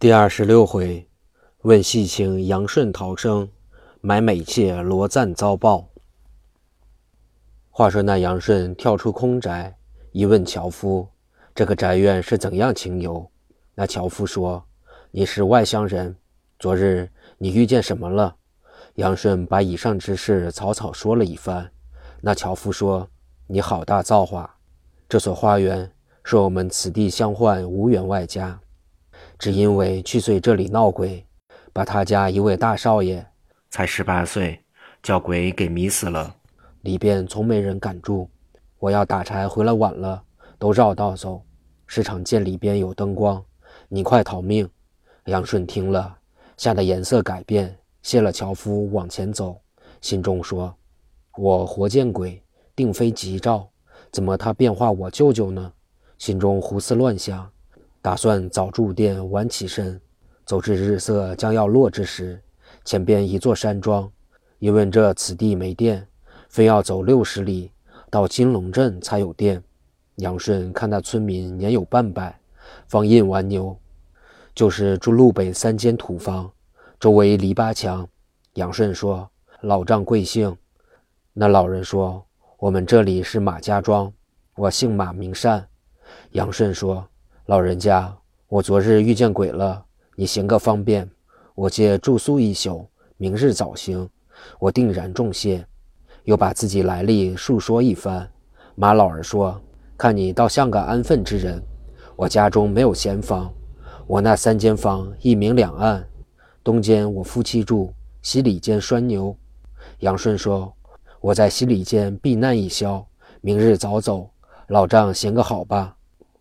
第二十六回，问细情杨顺逃生，买美妾罗赞遭报。话说那杨顺跳出空宅，一问樵夫：“这个宅院是怎样情由？”那樵夫说：“你是外乡人，昨日你遇见什么了？”杨顺把以上之事草草说了一番。那樵夫说：“你好大造化！这所花园是我们此地相患无员外家，只因为去岁这里闹鬼，把他家一位大少爷，才十八岁，叫鬼给迷死了。里边从没人敢住。我要打柴回来晚了，都绕道走。市场见里边有灯光，你快逃命！”杨顺听了，吓得颜色改变，谢了樵夫，往前走，心中说。我活见鬼，定非吉兆，怎么他变化我舅舅呢？心中胡思乱想，打算早住店，晚起身。走至日色将要落之时，前边一座山庄，一问这此地没电，非要走六十里到金龙镇才有电。杨顺看那村民年有半百，方印完牛，就是住路北三间土房，周围篱笆墙。杨顺说：“老丈贵姓？”那老人说：“我们这里是马家庄，我姓马，名善。”杨顺说：“老人家，我昨日遇见鬼了，你行个方便，我借住宿一宿，明日早行，我定然重谢。”又把自己来历述说一番。马老儿说：“看你倒像个安分之人。我家中没有闲房，我那三间房一明两暗，东间我夫妻住，西里间拴牛。”杨顺说。我在西里间避难一宵，明日早走。老丈行个好吧，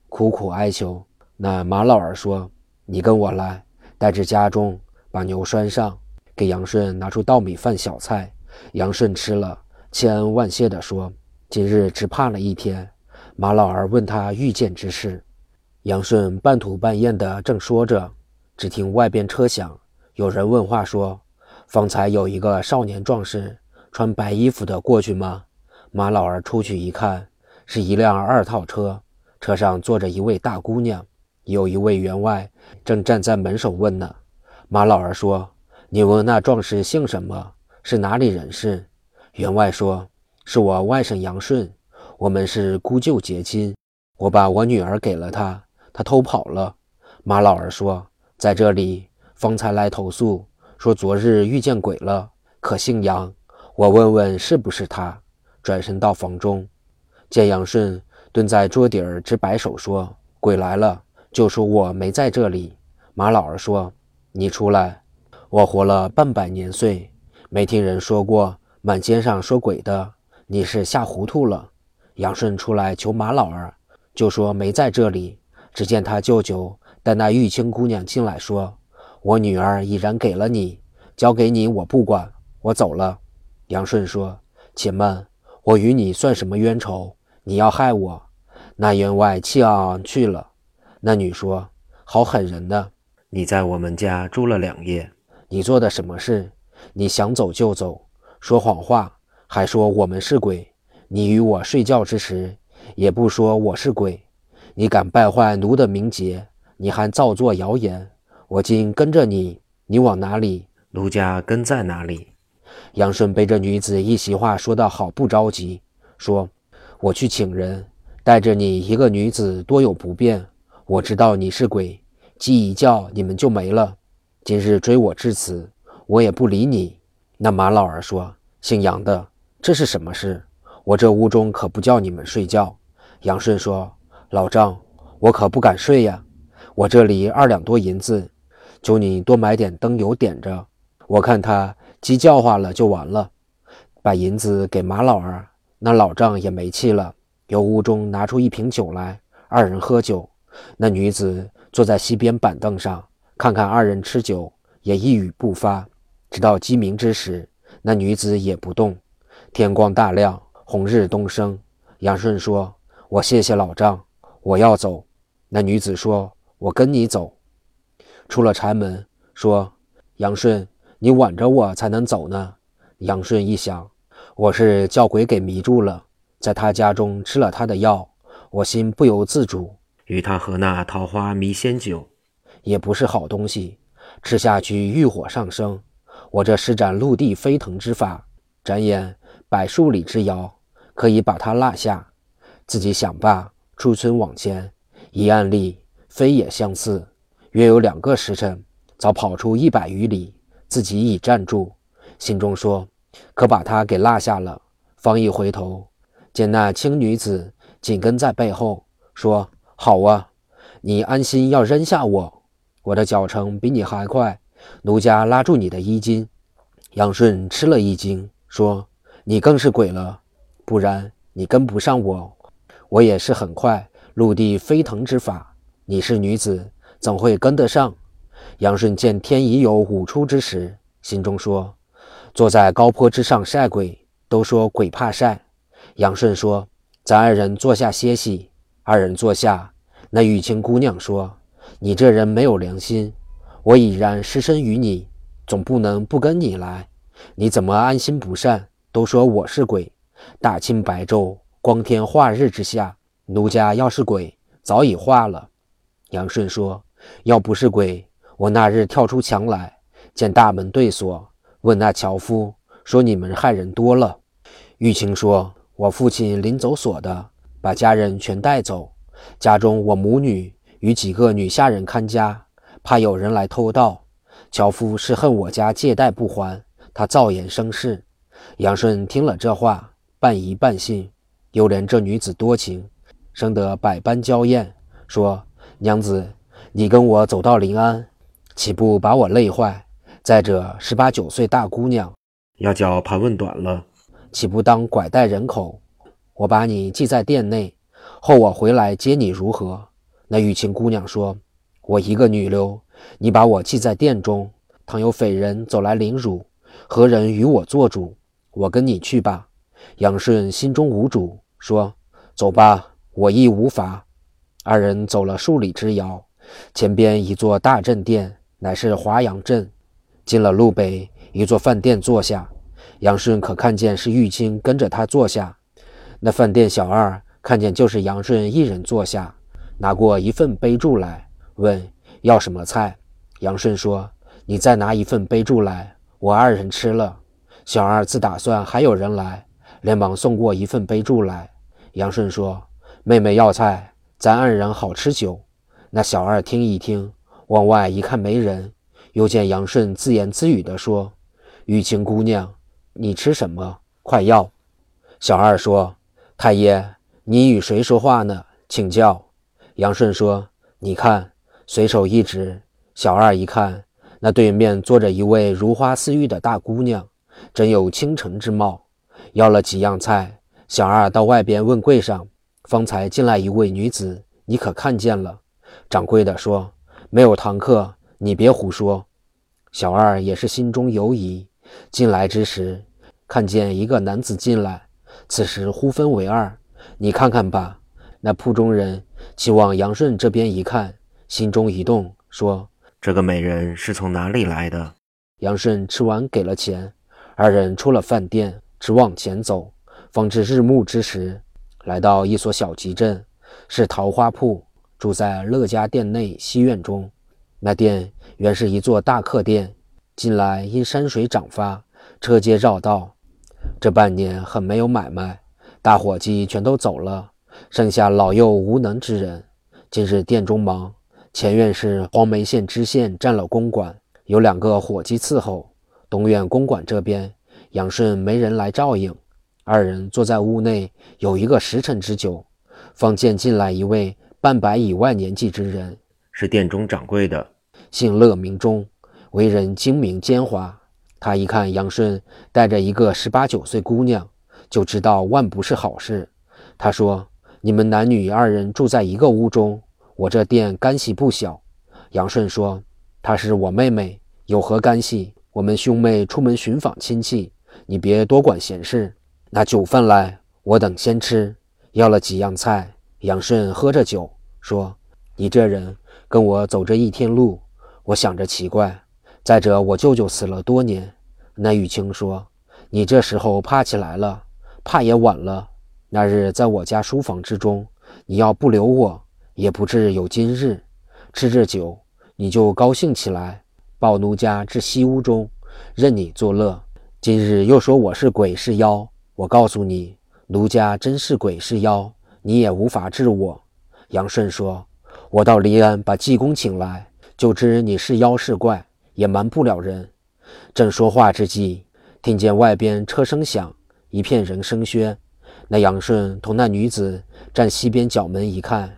苦苦哀求。那马老儿说：“你跟我来，带至家中，把牛拴上，给杨顺拿出稻米饭小菜。”杨顺吃了，千恩万谢地说：“今日只怕了一天。”马老儿问他遇见之事，杨顺半吐半咽的正说着，只听外边车响，有人问话说：“方才有一个少年壮士。”穿白衣服的过去吗？马老儿出去一看，是一辆二套车，车上坐着一位大姑娘，有一位员外正站在门首问呢。马老儿说：“你问那壮士姓什么？是哪里人士？”员外说：“是我外甥杨顺，我们是姑舅结亲。我把我女儿给了他，他偷跑了。”马老儿说：“在这里，方才来投诉，说昨日遇见鬼了，可姓杨？”我问问是不是他，转身到房中，见杨顺蹲在桌底儿直摆手说：“鬼来了，就说我没在这里。”马老儿说：“你出来，我活了半百年岁，没听人说过满街上说鬼的，你是吓糊涂了。”杨顺出来求马老儿，就说没在这里。只见他舅舅带那玉清姑娘进来，说：“我女儿已然给了你，交给你，我不管，我走了。”杨顺说：“且慢，我与你算什么冤仇？你要害我？”那员外气昂昂去了。那女说：“好狠人呢！你在我们家住了两夜，你做的什么事？你想走就走，说谎话，还说我们是鬼。你与我睡觉之时，也不说我是鬼。你敢败坏奴的名节，你还造作谣言。我今跟着你，你往哪里，奴家跟在哪里。”杨顺被这女子一席话说得好不着急，说：“我去请人，带着你一个女子多有不便。我知道你是鬼，鸡一叫你们就没了。今日追我至此，我也不理你。”那马老儿说：“姓杨的，这是什么事？我这屋中可不叫你们睡觉。”杨顺说：“老丈，我可不敢睡呀。我这里二两多银子，求你多买点灯油点着。我看他。”鸡叫化了就完了，把银子给马老儿，那老丈也没气了，由屋中拿出一瓶酒来，二人喝酒。那女子坐在西边板凳上，看看二人吃酒，也一语不发。直到鸡鸣之时，那女子也不动。天光大亮，红日东升。杨顺说：“我谢谢老丈，我要走。”那女子说：“我跟你走。”出了柴门，说：“杨顺。”你挽着我才能走呢。杨顺一想，我是叫鬼给迷住了，在他家中吃了他的药，我心不由自主，与他喝那桃花迷仙酒。也不是好东西，吃下去欲火上升。我这施展陆地飞腾之法，展眼百数里之遥，可以把他落下。自己想罢，出村往前，一案例飞也相似，约有两个时辰，早跑出一百余里，自己已站住，心中说：可把他给落下了。方毅回头，见那青女子紧跟在背后，说：“好啊，你安心要扔下我，我的脚程比你还快。奴家拉住你的衣襟。”杨顺吃了一惊，说：“你更是鬼了，不然你跟不上我。我也是很快陆地飞腾之法，你是女子，怎会跟得上？”杨顺见天已有午出之时，心中说：“坐在高坡之上晒鬼。”都说鬼怕晒，杨顺说：“咱二人坐下歇息。”二人坐下，那玉清姑娘说：“你这人没有良心，我已然失身于你，总不能不跟你来。你怎么安心不善？都说我是鬼，大清白昼，光天化日之下，奴家要是鬼，早已化了。”杨顺说：“要不是鬼，我那日跳出墙来，见大门对锁，问那樵夫。”说你们害人多了，玉清说：“我父亲临走所的，把家人全带走，家中我母女与几个女下人看家，怕有人来偷盗。樵夫是恨我家借贷不还，他造言生事。”杨顺听了这话，半疑半信，又怜这女子多情，生得百般娇艳，说：“娘子，你跟我走到临安，岂不把我累坏？再者，十八九岁大姑娘。”要叫盘问短了，岂不当拐带人口？我把你系在店内，后我回来接你如何？那玉琴姑娘说：“我一个女流，你把我系在店中，倘有匪人走来凌辱，何人与我做主？我跟你去吧。”杨顺心中无主，说：“走吧，我亦无法。”二人走了数里之遥，前边一座大镇店，乃是华阳镇。进了路北。一座饭店坐下，杨顺可看见是玉清跟着他坐下。那饭店小二看见就是杨顺一人坐下，拿过一份杯箸来，问要什么菜。杨顺说：“你再拿一份杯箸来，我二人吃了。”小二自打算还有人来，连忙送过一份杯箸来。杨顺说：“妹妹要菜，咱二人好吃酒。”那小二听一听，往外一看没人，又见杨顺自言自语地说。玉清姑娘，你吃什么？快要！小二说：“太爷，你与谁说话呢？请教。”杨顺说：“你看。”随手一指，小二一看，那对面坐着一位如花似玉的大姑娘，真有倾城之貌。要了几样菜，小二到外边问柜上：“方才进来一位女子，你可看见了？”掌柜的说：“没有堂客，你别胡说。”小二也是心中犹疑。进来之时，看见一个男子进来，此时忽分为二。你看看吧。那铺中人期往杨顺这边一看，心中一动，说：“这个美人是从哪里来的？”杨顺吃完给了钱，二人出了饭店，直往前走。方至日暮之时，来到一所小集镇，是桃花铺，住在乐家店内西院中。那店原是一座大客店。近来因山水涨发，车街绕道，这半年很没有买卖，大伙计全都走了，剩下老幼无能之人。今日店中忙，前院是黄梅县知县占了公馆，有两个伙计伺候。东院公馆这边，杨顺没人来照应，二人坐在屋内，有一个时辰之久，方见进来一位半百以外年纪之人，是店中掌柜的，姓乐名忠。为人精明奸猾，他一看杨顺带着一个十八九岁姑娘，就知道万不是好事。他说：“你们男女二人住在一个屋中，我这店干系不小。”杨顺说：“她是我妹妹，有何干系？我们兄妹出门寻访亲戚，你别多管闲事。拿酒饭来，我等先吃。”要了几样菜，杨顺喝着酒说：“你这人跟我走这一天路，我想着奇怪。”再者，我舅舅死了多年。那玉清说：“你这时候怕起来了，怕也晚了。那日在我家书房之中，你要不留我，也不至有今日。吃这酒，你就高兴起来，抱奴家至西屋中，任你作乐。今日又说我是鬼是妖，我告诉你，奴家真是鬼是妖，你也无法治我。杨顺说：“我到临安把济公请来，就知你是妖是怪，也瞒不了人。”正说话之际，听见外边车声响，一片人声喧。那杨顺同那女子站西边角门一看，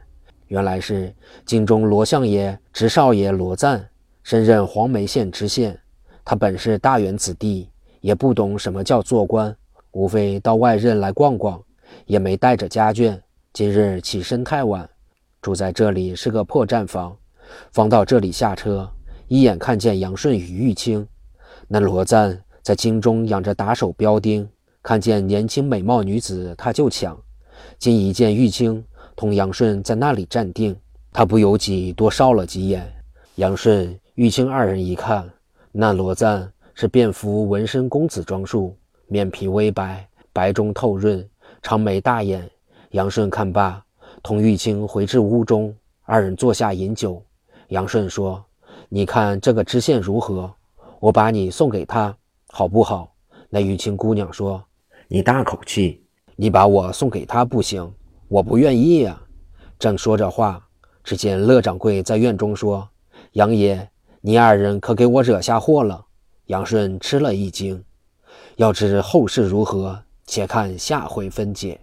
原来是京中罗相爷直少爷罗赞，升任黄梅县知县。他本是大员子弟，也不懂什么叫做官，无非到外任来逛逛，也没带着家眷。今日起身太晚。住在这里是个破站房，方到这里下车，一眼看见杨顺与玉清。那罗赞在京中养着打手标丁，看见年轻美貌女子，他就抢。今一见玉清同杨顺在那里站定，他不由己多烧了几眼。杨顺、玉清二人一看，那罗赞是便服纹身公子装束，面皮微白，白中透润，长眉大眼。杨顺看罢。同玉清回至屋中，二人坐下饮酒。杨顺说：“你看这个知县如何？我把你送给他，好不好？”那玉清姑娘说：“你大口气，你把我送给他不行，我不愿意呀。”正说着话，只见乐掌柜在院中说：“杨爷，你二人可给我惹下祸了。”杨顺吃了一惊。要知后事如何，且看下回分解。